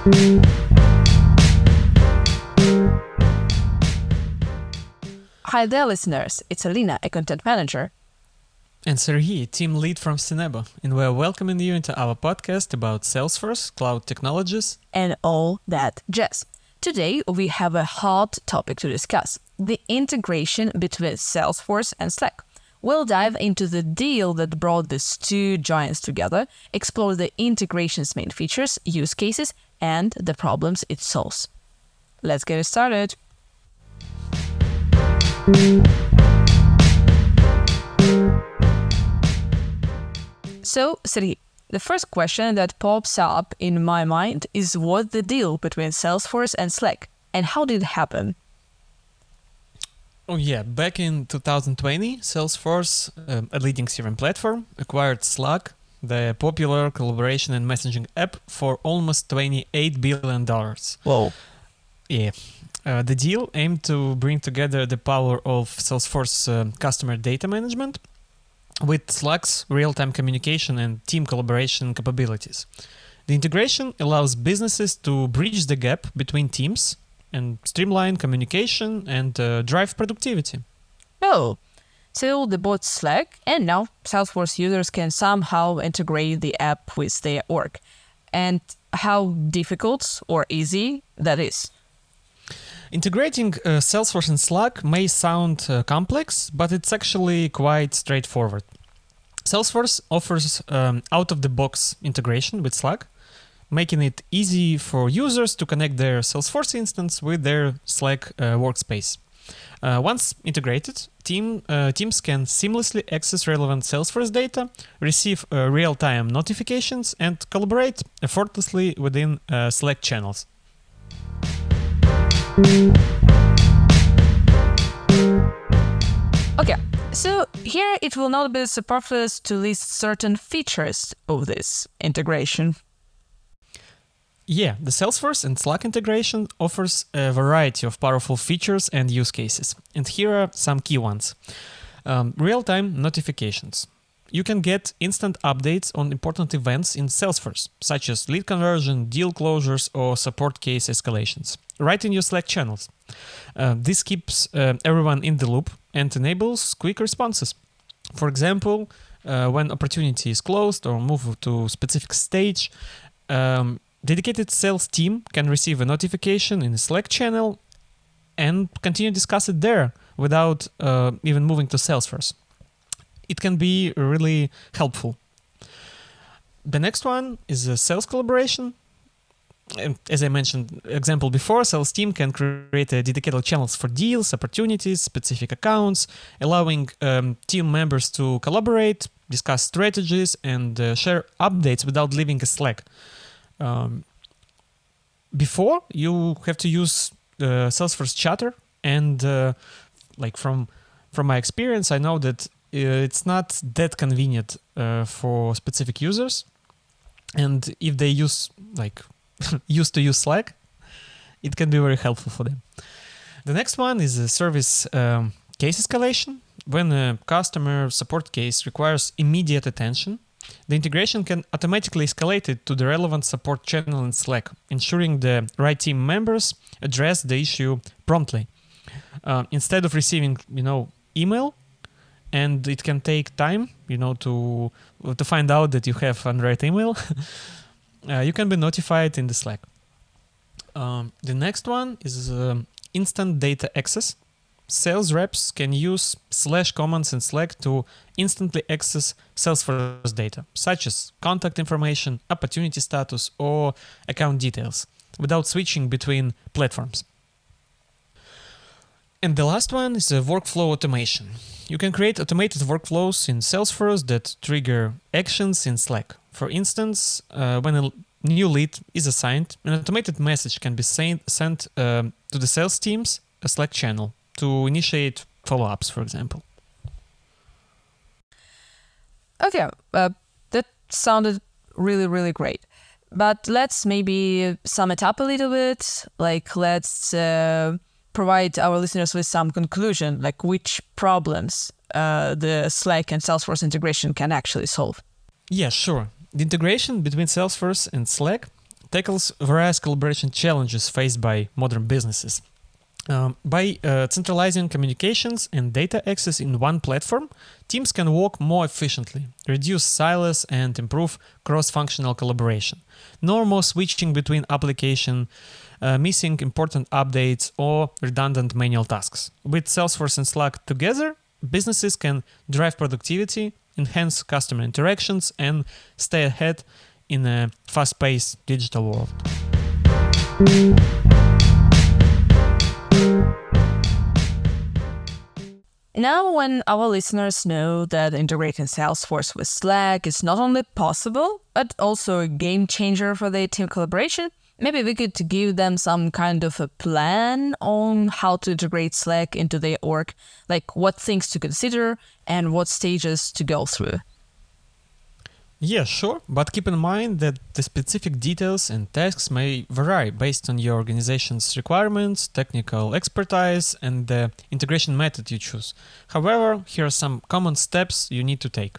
Hi there, listeners. It's Alina, a content manager. And Sergii, team lead from Synebo, and we're welcoming you into our podcast about Salesforce, cloud technologies, and all that jazz. Today, we have a hot topic to discuss the integration between Salesforce and Slack. We'll dive into the deal that brought these two giants together, explore the integration's main features, use cases, and the problems it solves. Let's get started. So, Sri, the first question that pops up in my mind is what the deal between Salesforce and Slack and how did it happen? Oh yeah, back in 2020, Salesforce, um, a leading CRM platform, acquired Slack, the popular collaboration and messaging app, for almost 28 billion dollars. Whoa! Yeah, uh, the deal aimed to bring together the power of Salesforce uh, customer data management with Slack's real-time communication and team collaboration capabilities. The integration allows businesses to bridge the gap between teams and streamline communication and uh, drive productivity. Oh, so they bought Slack, and now Salesforce users can somehow integrate the app with their org. And how difficult or easy that is? Integrating uh, Salesforce and Slack may sound uh, complex, but it's actually quite straightforward. Salesforce offers um, out of the box integration with Slack, making it easy for users to connect their Salesforce instance with their Slack uh, workspace. Uh, once integrated, team, uh, teams can seamlessly access relevant Salesforce data, receive uh, real time notifications, and collaborate effortlessly within uh, Slack channels. Okay, so here it will not be superfluous to list certain features of this integration. Yeah, the Salesforce and Slack integration offers a variety of powerful features and use cases. And here are some key ones. Um, real-time notifications. You can get instant updates on important events in Salesforce, such as lead conversion, deal closures, or support case escalations, right in your Slack channels. Uh, this keeps uh, everyone in the loop and enables quick responses. For example, uh, when opportunity is closed or move to specific stage, um, dedicated sales team can receive a notification in the Slack channel and continue discuss it there without uh, even moving to Salesforce. It can be really helpful. The next one is a sales collaboration as I mentioned, example before, sales team can create a dedicated channels for deals, opportunities, specific accounts, allowing um, team members to collaborate, discuss strategies, and uh, share updates without leaving a Slack. Um, before, you have to use uh, Salesforce Chatter, and uh, like from from my experience, I know that uh, it's not that convenient uh, for specific users, and if they use like used to use Slack, it can be very helpful for them. The next one is a service um, case escalation. When a customer support case requires immediate attention, the integration can automatically escalate it to the relevant support channel in Slack, ensuring the right team members address the issue promptly. Uh, instead of receiving, you know, email, and it can take time, you know, to to find out that you have an unread email. uh, you can be notified in the Slack. Um, the next one is um, instant data access. Sales reps can use slash commands in Slack to instantly access Salesforce data, such as contact information, opportunity status, or account details, without switching between platforms. And the last one is a workflow automation. You can create automated workflows in Salesforce that trigger actions in Slack. For instance, uh, when a new lead is assigned, an automated message can be sent, sent um, to the sales teams, Slack channel, to initiate follow ups, for example. Okay, uh, that sounded really, really great. But let's maybe sum it up a little bit. Like, let's uh, provide our listeners with some conclusion, like which problems uh, the Slack and Salesforce integration can actually solve. Yeah, sure. The integration between Salesforce and Slack tackles various collaboration challenges faced by modern businesses. Um, by uh, centralizing communications and data access in one platform, teams can work more efficiently, reduce silos, and improve cross-functional collaboration. No more switching between applications, uh, missing important updates, or redundant manual tasks. With Salesforce and Slack together, businesses can drive productivity, enhance customer interactions, and stay ahead in a fast-paced digital world. Now, when our listeners know that integrating Salesforce with Slack is not only possible, but also a game changer for their team collaboration, maybe we could give them some kind of a plan on how to integrate Slack into their org, like what things to consider and what stages to go through. Yeah, sure, but keep in mind that the specific details and tasks may vary based on your organization's requirements, technical expertise, and the integration method you choose. However, here are some common steps you need to take.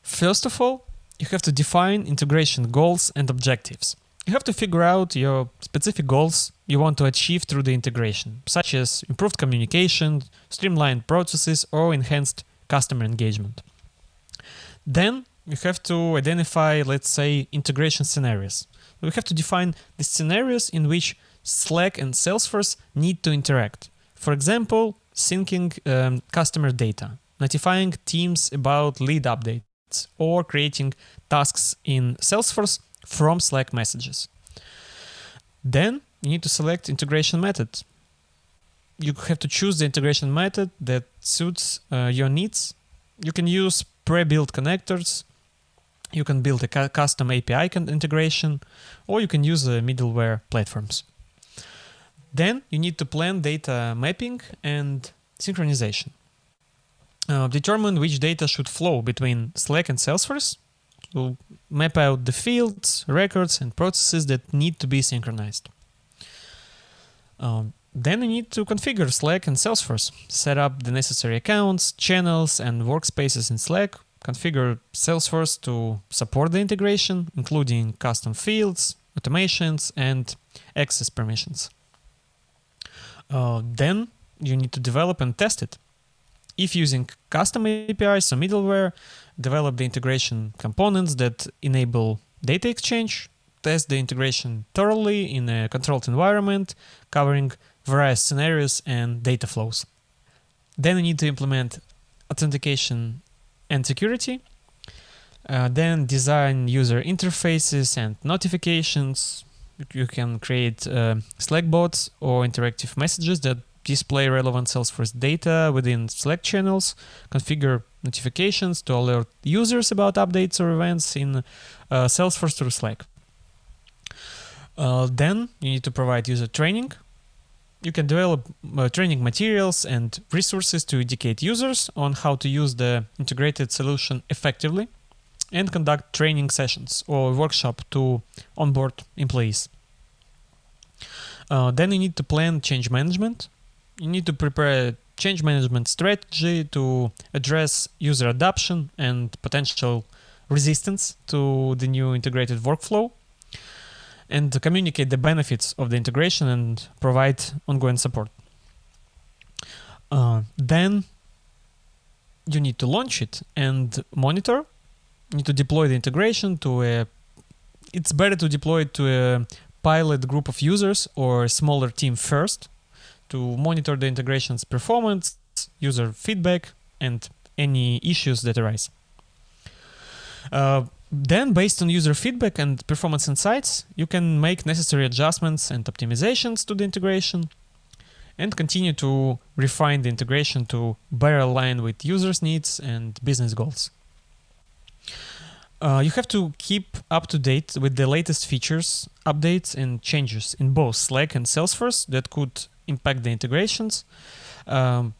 First of all, you have to define integration goals and objectives. You have to figure out your specific goals you want to achieve through the integration, such as improved communication, streamlined processes, or enhanced customer engagement. Then you have to identify, let's say, integration scenarios. We have to define the scenarios in which Slack and Salesforce need to interact. For example, syncing um, customer data, notifying teams about lead updates, or creating tasks in Salesforce from Slack messages. Then you need to select integration method. You have to choose the integration method that suits uh, your needs. You can use pre-built connectors you can build a cu- custom API integration, or you can use the middleware platforms. Then you need to plan data mapping and synchronization. Uh, determine which data should flow between Slack and Salesforce. Map out the fields, records, and processes that need to be synchronized. Um, then you need to configure Slack and Salesforce, set up the necessary accounts, channels, and workspaces in Slack configure Salesforce to support the integration, including custom fields, automations, and access permissions. Uh, then you need to develop and test it. If using custom APIs or middleware, develop the integration components that enable data exchange, test the integration thoroughly in a controlled environment, covering various scenarios and data flows. Then you need to implement authentication and security. Uh, then design user interfaces and notifications. You can create uh, Slack bots or interactive messages that display relevant Salesforce data within Slack channels. Configure notifications to alert users about updates or events in uh, Salesforce through Slack. Uh, then you need to provide user training you can develop uh, training materials and resources to educate users on how to use the integrated solution effectively and conduct training sessions or workshop to onboard employees. Uh, then you need to plan change management. You need to prepare a change management strategy to address user adoption and potential resistance to the new integrated workflow and to communicate the benefits of the integration and provide ongoing support. Uh, then you need to launch it and monitor. You need to deploy the integration to a. It's better to deploy it to a pilot group of users or a smaller team first to monitor the integration's performance, user feedback, and any issues that arise. Uh, then, based on user feedback and performance insights, you can make necessary adjustments and optimizations to the integration and continue to refine the integration to better align with users' needs and business goals. Uh, you have to keep up to date with the latest features, updates, and changes in both Slack and Salesforce that could impact the integrations. Um,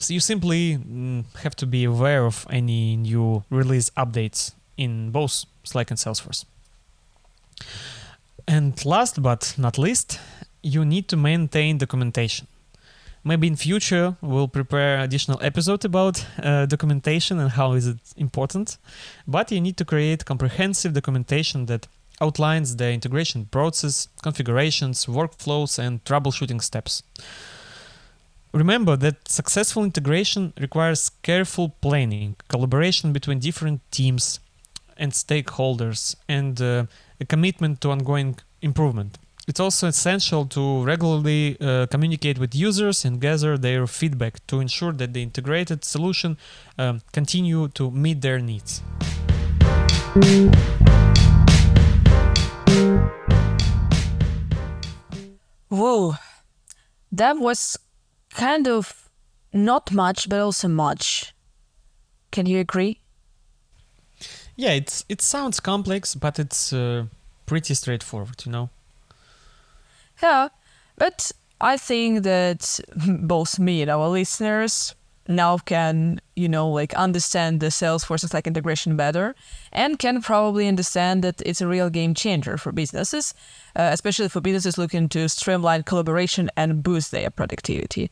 so you simply mm, have to be aware of any new release updates in both Slack and Salesforce. And last but not least, you need to maintain documentation. Maybe in future we'll prepare additional episode about uh, documentation and how is it important. But you need to create comprehensive documentation that outlines the integration process, configurations, workflows, and troubleshooting steps. Remember that successful integration requires careful planning, collaboration between different teams and stakeholders, and uh, a commitment to ongoing improvement. It's also essential to regularly uh, communicate with users and gather their feedback to ensure that the integrated solution um, continue to meet their needs. Whoa, that was kind of not much, but also much. Can you agree? Yeah, it's it sounds complex, but it's uh, pretty straightforward, you know. Yeah, but I think that both me and our listeners now can, you know, like understand the Salesforce Slack integration better and can probably understand that it's a real game changer for businesses, uh, especially for businesses looking to streamline collaboration and boost their productivity.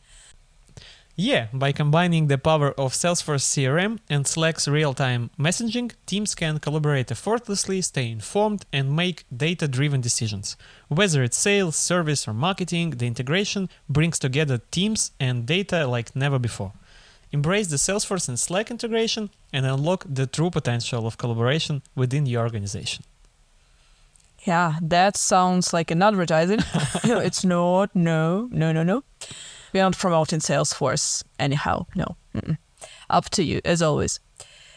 Yeah, by combining the power of Salesforce CRM and Slack's real time messaging, teams can collaborate effortlessly, stay informed, and make data driven decisions. Whether it's sales, service, or marketing, the integration brings together teams and data like never before. Embrace the Salesforce and Slack integration and unlock the true potential of collaboration within your organization. Yeah, that sounds like an advertising. it's not. No, no, no, no. We aren't promoting Salesforce anyhow. No. Mm-mm. Up to you, as always.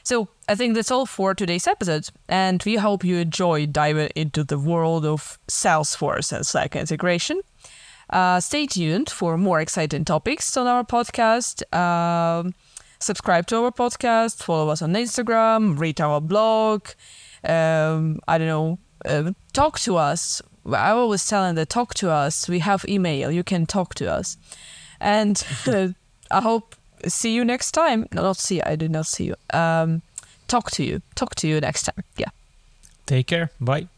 So I think that's all for today's episode, and we hope you enjoyed diving into the world of Salesforce and Slack integration. Uh, stay tuned for more exciting topics on our podcast. Um, subscribe to our podcast, follow us on Instagram, read our blog. Um, I don't know, uh, talk to us. I always tell them that talk to us. We have email. You can talk to us. And uh, I hope see you next time. No, not see. I did not see you. Um, talk to you. Talk to you next time. Yeah. Take care. Bye.